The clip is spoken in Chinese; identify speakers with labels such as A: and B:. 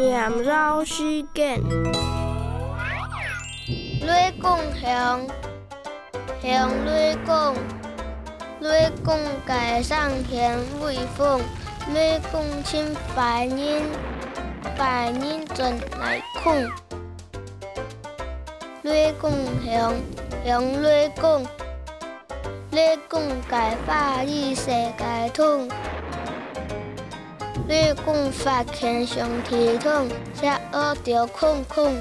A: 念绕时间。
B: 雷公香，香雷公，雷公街上现威风，雷公请百人，百人转来空。雷公香，香雷公，雷公界法义世界通。你讲发现上天堂，吃恶着空空。